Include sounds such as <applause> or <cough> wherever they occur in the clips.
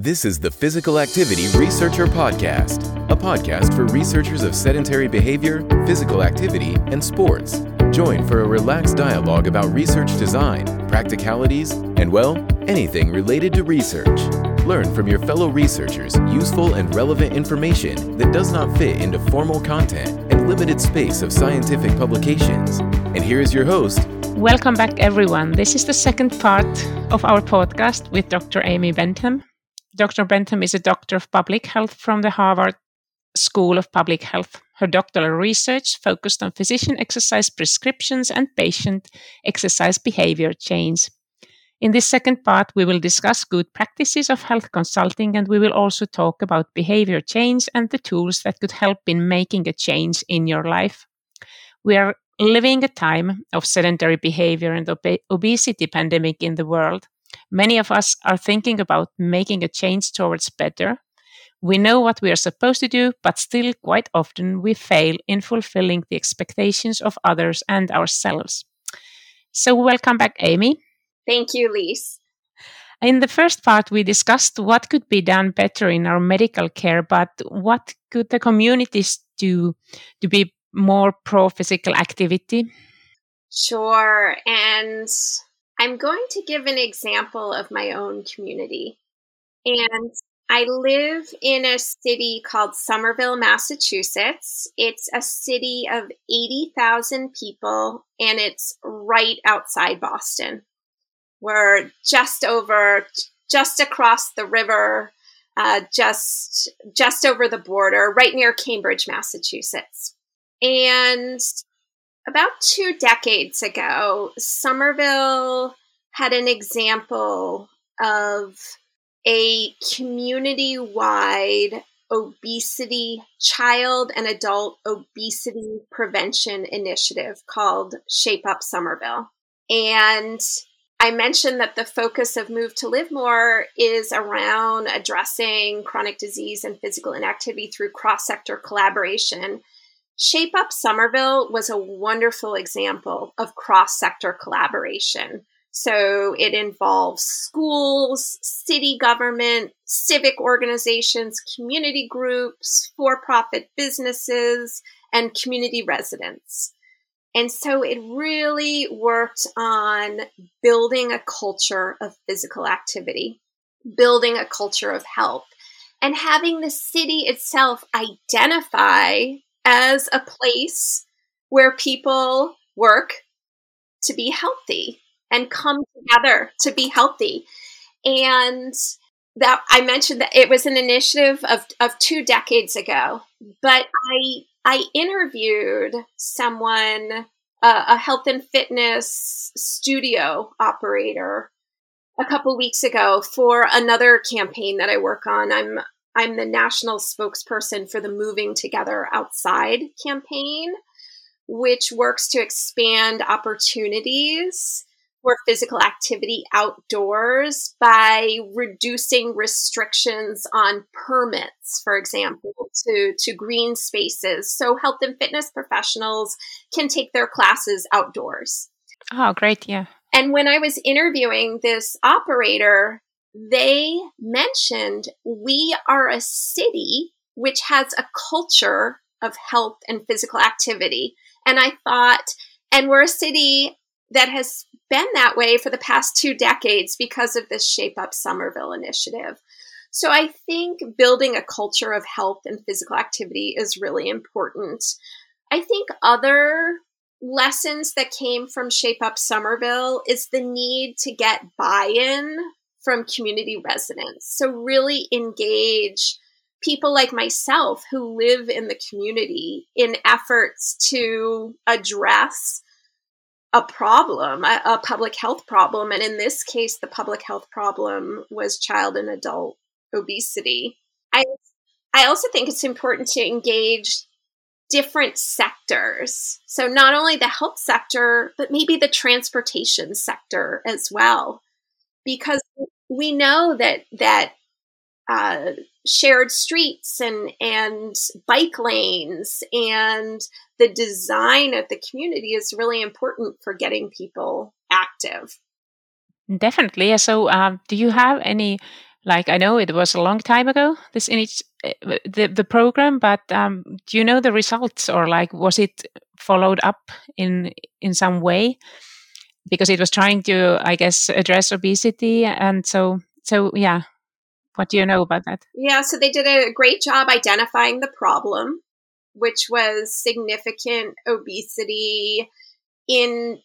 This is the Physical Activity Researcher Podcast, a podcast for researchers of sedentary behavior, physical activity, and sports. Join for a relaxed dialogue about research design, practicalities, and, well, anything related to research. Learn from your fellow researchers useful and relevant information that does not fit into formal content and limited space of scientific publications. And here is your host. Welcome back, everyone. This is the second part of our podcast with Dr. Amy Bantham. Dr. Bantham is a doctor of public health from the Harvard School of Public Health. Her doctoral research focused on physician exercise prescriptions and patient exercise behavior change. In this second part, we will discuss good practices of health consulting and we will also talk about behavior change and the tools that could help in making a change in your life. We are living a time of sedentary behavior and ob- obesity pandemic in the world. Many of us are thinking about making a change towards better. We know what we are supposed to do, but still, quite often, we fail in fulfilling the expectations of others and ourselves. So, welcome back, Amy. Thank you, Lise. In the first part, we discussed what could be done better in our medical care, but what could the communities do to be more pro physical activity? Sure. And I'm going to give an example of my own community. And I live in a city called Somerville, Massachusetts. It's a city of 80,000 people and it's right outside Boston. We're just over, just across the river, uh, just, just over the border, right near Cambridge, Massachusetts. And about two decades ago, Somerville had an example of a community wide obesity, child and adult obesity prevention initiative called Shape Up Somerville. And I mentioned that the focus of Move to Live More is around addressing chronic disease and physical inactivity through cross sector collaboration. Shape Up Somerville was a wonderful example of cross sector collaboration. So it involves schools, city government, civic organizations, community groups, for profit businesses, and community residents. And so it really worked on building a culture of physical activity, building a culture of health, and having the city itself identify as a place where people work to be healthy and come together to be healthy. And that I mentioned that it was an initiative of, of two decades ago, but I I interviewed someone, uh, a health and fitness studio operator, a couple weeks ago for another campaign that I work on. I'm I'm the national spokesperson for the Moving Together Outside campaign, which works to expand opportunities for physical activity outdoors by reducing restrictions on permits, for example, to, to green spaces. So health and fitness professionals can take their classes outdoors. Oh, great. Yeah. And when I was interviewing this operator, they mentioned we are a city which has a culture of health and physical activity. And I thought, and we're a city that has been that way for the past two decades because of this Shape Up Somerville initiative. So I think building a culture of health and physical activity is really important. I think other lessons that came from Shape Up Somerville is the need to get buy in from community residents. So, really engage people like myself who live in the community in efforts to address a problem, a, a, public health problem. And in this case, the public health problem was child and adult obesity. I, I also think it's important to engage different sectors. So, not only the health sector, but maybe the transportation sector as well. Because we know that, that uh, shared streets and and bike lanes and the design of the community is really important for getting people active. Definitely. So, um, do you have any Like I know it was a long time ago. This in each the the program, but um, do you know the results or like was it followed up in in some way? Because it was trying to, I guess, address obesity, and so so yeah. What do you know about that? Yeah, so they did a great job identifying the problem, which was significant obesity in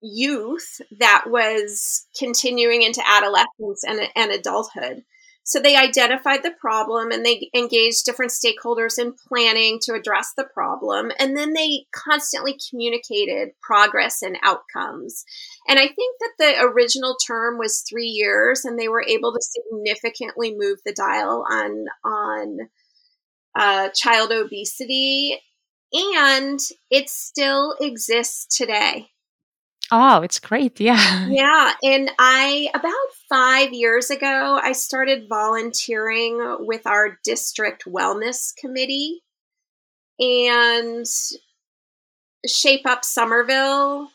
youth that was continuing into adolescence and, and adulthood. So they identified the problem and they engaged different stakeholders in planning to address the problem. And then they constantly communicated progress and outcomes. And I think that the original term was three years and they were able to significantly move the dial on, on uh, child obesity. And it still exists today. Oh, it's great. Yeah. <laughs> Yeah. And I, about five years ago, I started volunteering with our district wellness committee and Shape Up Somerville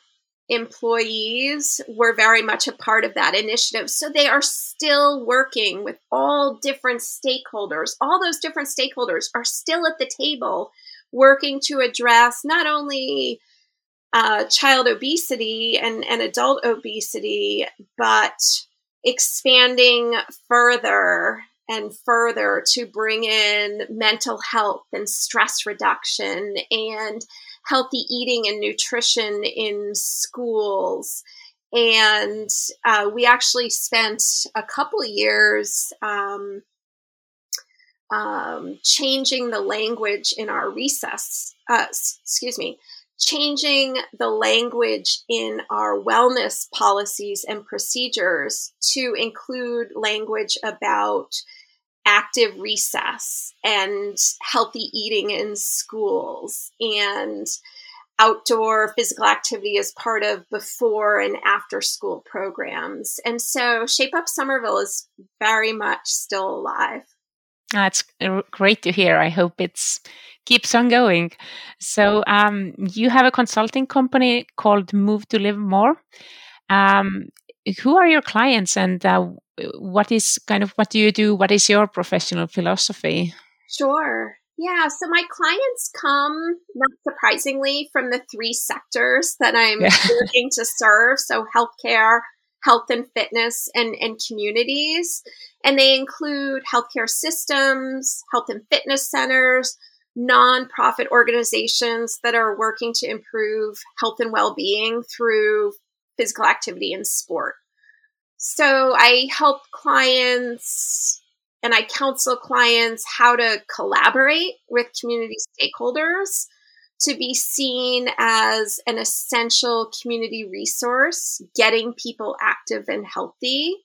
employees were very much a part of that initiative. So they are still working with all different stakeholders. All those different stakeholders are still at the table working to address not only uh, child obesity and, and adult obesity, but expanding further and further to bring in mental health and stress reduction and healthy eating and nutrition in schools. And uh, we actually spent a couple years um, um, changing the language in our recess, uh, excuse me, changing the language in our wellness policies and procedures to include language about active recess and healthy eating in schools and outdoor physical activity as part of before and after school programs. And so Shape Up Somerville is very much still alive. That's great to hear. I hope it's keeps on going. So um, you have a consulting company called Move to Live More. Um, who are your clients, and uh, what is kind of what do you do? What is your professional philosophy? Sure. Yeah, so my clients come, not surprisingly, from the three sectors that I'm yeah. <laughs> looking to serve. So, healthcare, health and fitness, and, and communities. And they include healthcare systems, health and fitness centers, nonprofit organizations that are working to improve health and well being through physical activity and sport. So I help clients and I counsel clients how to collaborate with community stakeholders to be seen as an essential community resource, getting people active and healthy.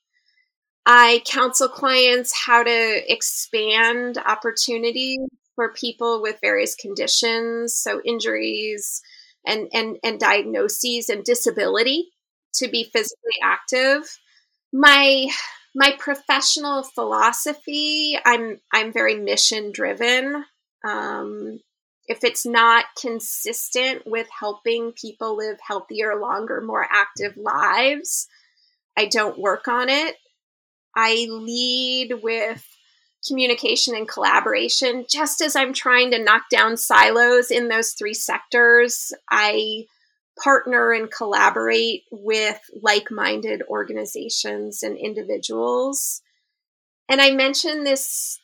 I counsel clients how to expand opportunities for people with various conditions, so injuries and, and, and diagnoses and disability to be physically active. My my professional philosophy, I'm I'm very mission driven. Um, if it's not consistent with helping people live healthier, longer, more active lives, I don't work on it. I lead with communication and collaboration. Just as I'm trying to knock down silos in those three sectors, I partner and collaborate with like minded organizations and individuals. And I mentioned this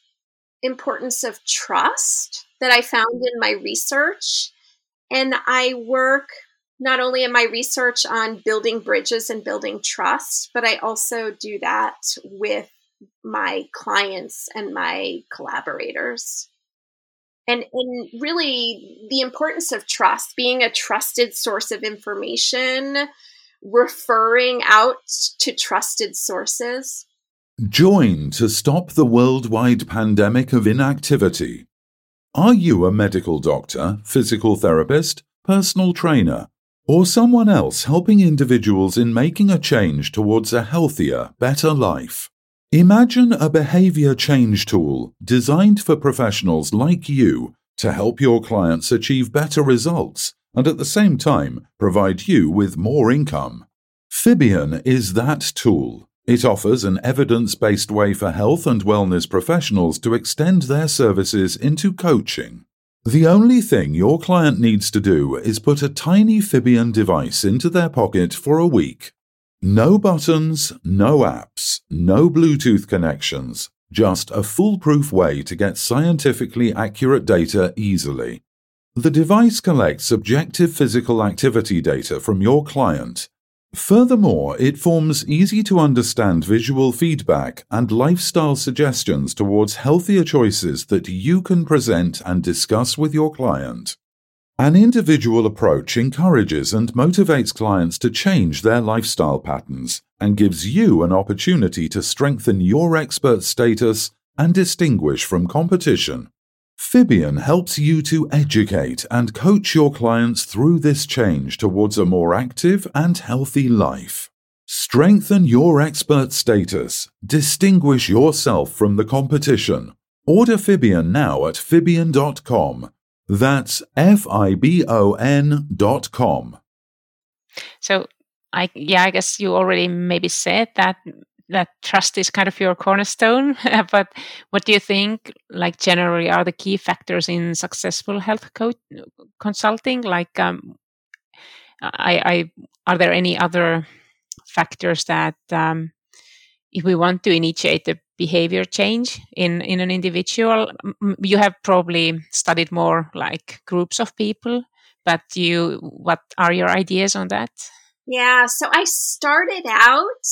importance of trust that I found in my research. And I work not only in my research on building bridges and building trust, but I also do that with my clients and my collaborators. And, and really, the importance of trust, being a trusted source of information, referring out to trusted sources. Join to stop the worldwide pandemic of inactivity. Are you a medical doctor, physical therapist, personal trainer, or someone else helping individuals in making a change towards a healthier, better life? Imagine a behavior change tool designed for professionals like you to help your clients achieve better results and at the same time provide you with more income. Fibion is that tool. It offers an evidence based way for health and wellness professionals to extend their services into coaching. The only thing your client needs to do is put a tiny Fibion device into their pocket for a week. No buttons, no apps, no Bluetooth connections, just a foolproof way to get scientifically accurate data easily. The device collects objective physical activity data from your client Furthermore, it forms easy to understand visual feedback and lifestyle suggestions towards healthier choices that you can present and discuss with your client. An individual approach encourages and motivates clients to change their lifestyle patterns and gives you an opportunity to strengthen your expert status and distinguish from competition. Fibion helps you to educate and coach your clients through this change towards a more active and healthy life. Strengthen your expert status. Distinguish yourself from the competition. Order Fibion now at Fibion.com. That's F-I-B-O-N dot com. So, I yeah, I guess you already maybe said that that trust is kind of your cornerstone. <laughs> but what do you think, like generally, are the key factors in successful health coach consulting? Like, um, I, I are there any other factors that, um, if we want to initiate a behavior change in in an individual, you have probably studied more like groups of people. But you, what are your ideas on that? Yeah, so I started out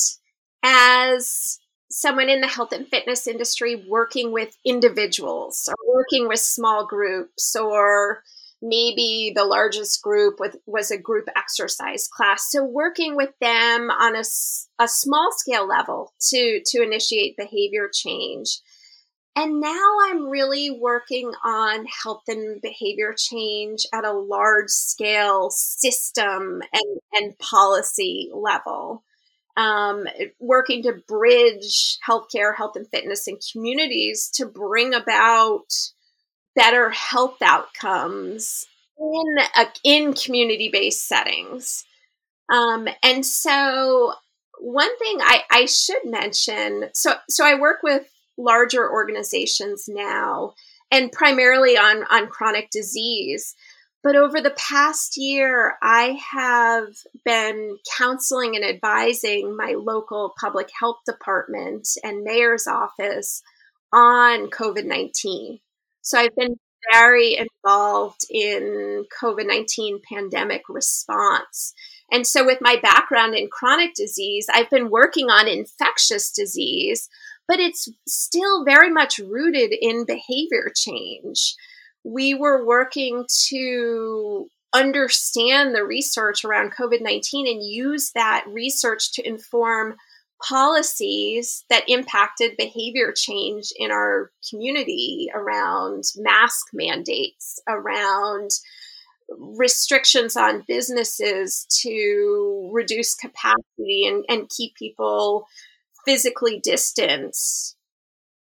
as someone in the health and fitness industry working with individuals or working with small groups or maybe the largest group with, was a group exercise class. So working with them on a, a small scale level to to initiate behavior change. And now i'm really working on health and behavior change at a large scale system and, and policy level. Um, working to bridge healthcare, health and fitness, and communities to bring about better health outcomes in a, in community based settings. Um, and so, one thing I, I should mention so so I work with larger organizations now, and primarily on on chronic disease. But over the past year, I have been counseling and advising my local public health department and mayor's office on COVID 19. So I've been very involved in COVID 19 pandemic response. And so, with my background in chronic disease, I've been working on infectious disease, but it's still very much rooted in behavior change we were working to understand the research around COVID 19 and use that research to inform policies that impacted behavior change in our community around mask mandates, around restrictions on businesses to reduce capacity and, and keep people physically distant.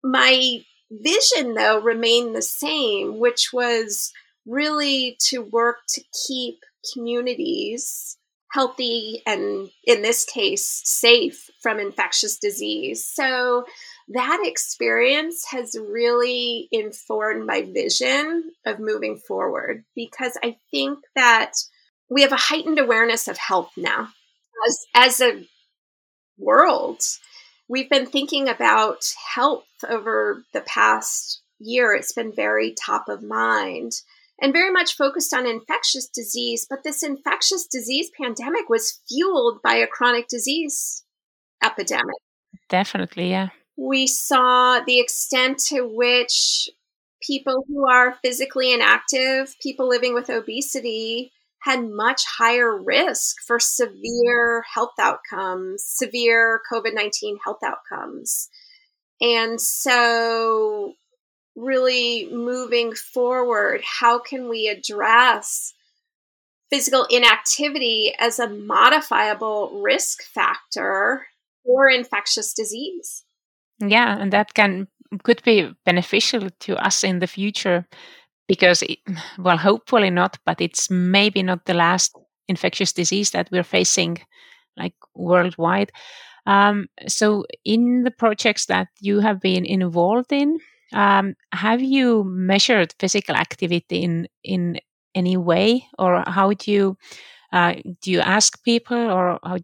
My vision, though, remained the same, which was really to work to keep communities healthy and, in this case, safe from infectious disease. So that experience has really informed my vision of moving forward because I think that we have a heightened awareness of health now as, as a world we've been thinking about health over the past year. It's been very top of mind and very much focused on infectious disease. But this infectious disease pandemic was fueled by a chronic disease epidemic. Definitely, yeah. We saw the extent to which people who are physically inactive, people living with obesity, had much higher risk for severe health outcomes, severe COVID 19 health outcomes. And so, really moving forward, how can we address physical inactivity as a modifiable risk factor for infectious disease? Yeah, and that can could be beneficial to us in the future because, it, well, hopefully not, but it's maybe not the last infectious disease that we're facing like worldwide. Um, so, in the projects that you have been involved in, um, have you measured physical activity in in any way, or how do you uh, do you ask people, or how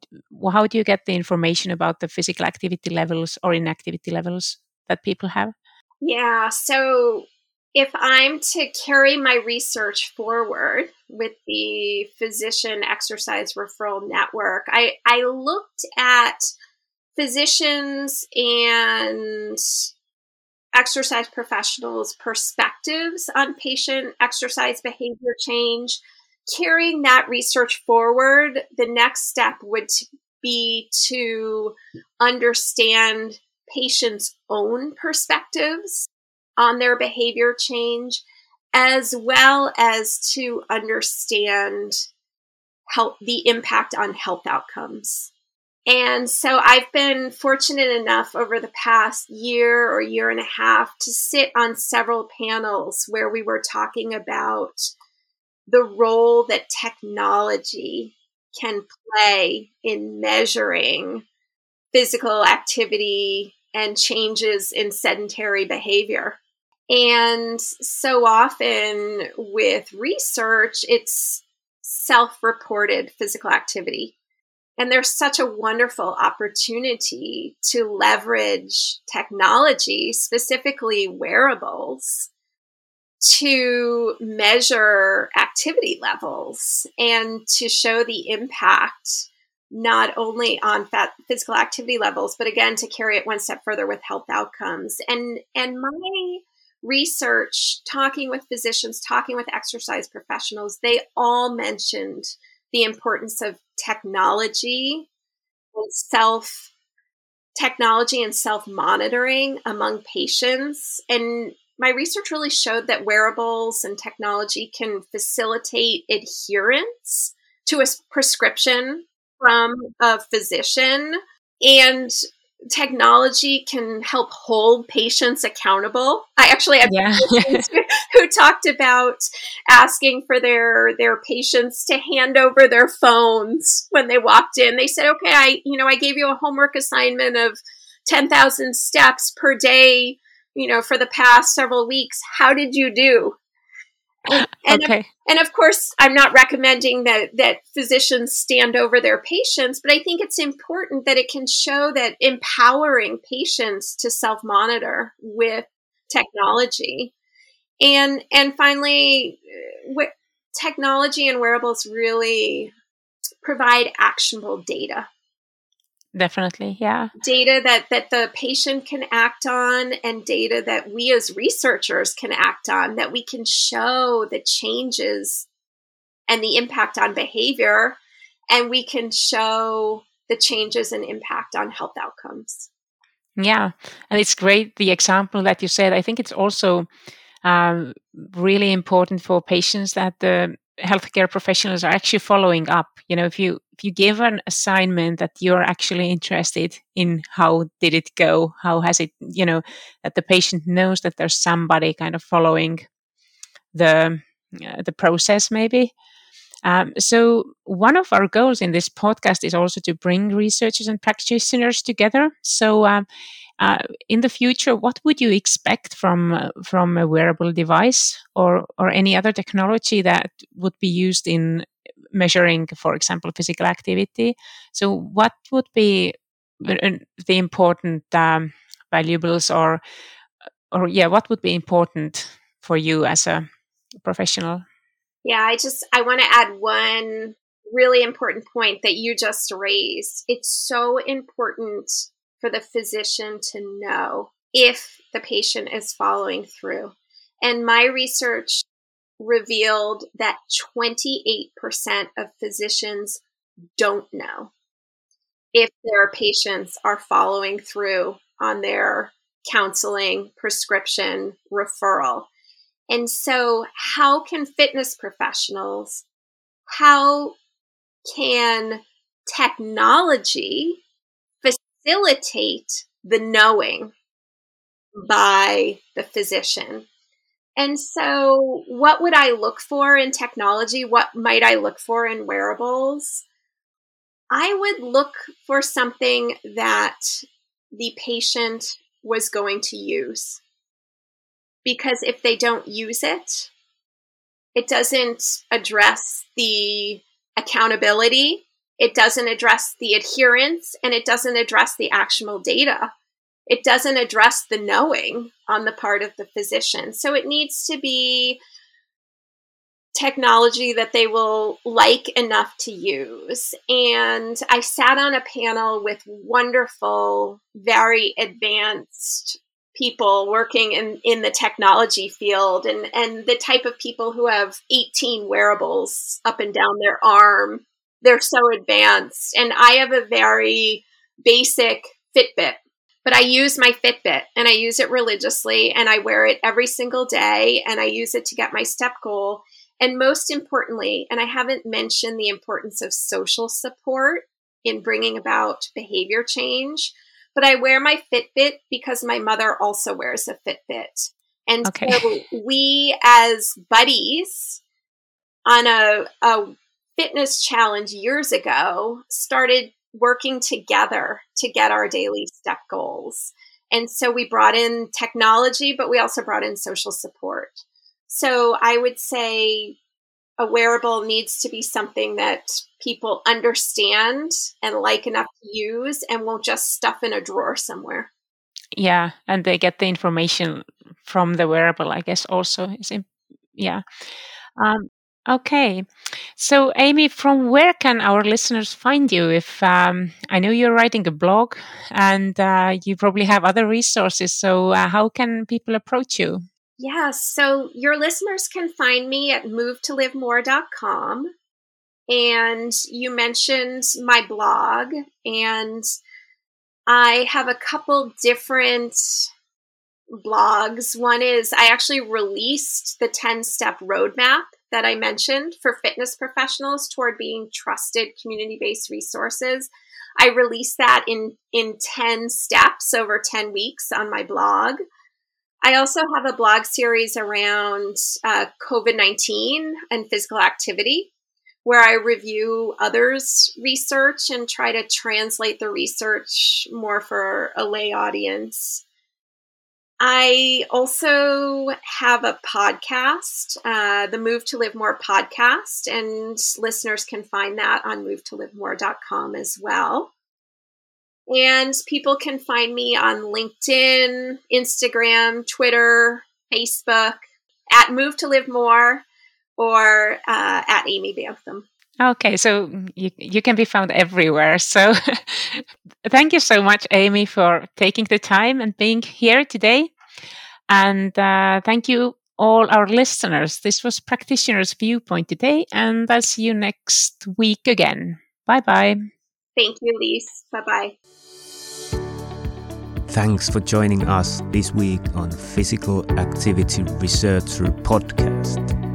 how do you get the information about the physical activity levels or inactivity levels that people have? Yeah, so if I'm to carry my research forward with the physician exercise referral network, I, I looked at physicians and exercise professionals' perspectives on patient exercise behavior change. Carrying that research forward, the next step would be to understand patients' own perspectives on their behavior change, as well as to understand health, the impact on health outcomes. And so I've been fortunate enough over the past year or year and a half to sit on several panels where we were talking about the role that technology can play in measuring physical activity and changes in sedentary behavior. And so often with research, it's self reported physical activity. And there's such a wonderful opportunity to leverage technology, specifically wearables, to measure activity levels and to show the impact not only on fat, physical activity levels, but again to carry it one step further with health outcomes. And and my research, talking with physicians, talking with exercise professionals, they all mentioned the importance of technology and self technology and self monitoring among patients. And my research really showed that wearables and technology can facilitate adherence to a prescription from a physician and technology can help hold patients accountable. I actually had yeah. who talked about asking for their their patients to hand over their phones when they walked in. They said, "Okay, I you know I gave you a homework assignment of ten thousand steps per day." You know, for the past several weeks, how did you do? <laughs> And, okay. Of, and of course, I'm not recommending that that physicians stand over their patients, but I think it's important that it can show that empowering patients to self monitor with technology, and and finally, uh, technology and wearables really provide actionable data definitely yeah. Data that that the patient can act on and data that we as researchers can act on that we can show the changes and the impact on behavior and we can show the changes and impact on health outcomes. Yeah and it's great the example that you said. I think it's also um, really important for patients that the healthcare professionals are actually following up. You know if you if you give an assignment that you're actually interested in how did it go? How has it you know that the patient knows that there's somebody kind of following the uh, the process maybe. Um, so one of our goals in this podcast is also to bring researchers and practitioners together. So um, uh, in the future, what would you expect from uh, from a wearable device or or any other technology that would be used in measuring, for example, physical activity? So, what would be the important um, valuables, or or yeah, what would be important for you as a professional? Yeah, I just I want to add one really important point that you just raised. It's so important for the physician to know if the patient is following through. And my research revealed that 28% of physicians don't know if their patients are following through on their counseling, prescription, referral. And so, how can fitness professionals, how can technology facilitate the knowing by the physician. And so, what would I look for in technology? What might I look for in wearables? I would look for something that the patient was going to use. Because if they don't use it, it doesn't address the accountability, it doesn't address the adherence, and it doesn't address the actionable data. It doesn't address the knowing on the part of the physician. So it needs to be technology that they will like enough to use. And I sat on a panel with wonderful, very advanced people working in, in the technology field and, and the type of people who have 18 wearables up and down their arm. They're so advanced. And I have a very basic Fitbit, but I use my Fitbit and I use it religiously and I wear it every single day and I use it to get my step goal. And most importantly, and I haven't mentioned the importance of social support in bringing about behavior change, but I wear my Fitbit because my mother also wears a Fitbit. And okay. so we, as buddies on a, a fitness challenge years ago, started working together to get our daily step goals. And so we brought in technology, but we also brought in social support. So I would say a wearable needs to be something that people understand and like enough to use and won't just stuff in a drawer somewhere. Yeah, and they get the information from the wearable, I guess, also. Is yeah. Um, okay. So, Amy, from where can our listeners find you? If um, I know you're writing a blog and uh, you probably have other resources, so uh, how can people approach you? Yeah, so your listeners can find me at movetolivemore.com. And you mentioned my blog, and I have a couple different blogs. One is I actually released the 10 step roadmap that I mentioned for fitness professionals toward being trusted community based resources. I released that in, in 10 steps over 10 weeks on my blog. I also have a blog series around uh, COVID 19 and physical activity where I review others' research and try to translate the research more for a lay audience. I also have a podcast, uh, the Move to Live More podcast, and listeners can find that on movetolivemore.com as well. And people can find me on LinkedIn, Instagram, Twitter, Facebook, at Move to Live More, or uh, at Amy Bantham. Okay, so you, you can be found everywhere. So <laughs> thank you so much, Amy, for taking the time and being here today. And uh, thank you, all our listeners. This was Practitioner's Viewpoint today, and I'll see you next week again. Bye bye. Thank you, Lise. Bye bye. Thanks for joining us this week on Physical Activity Researcher Podcast.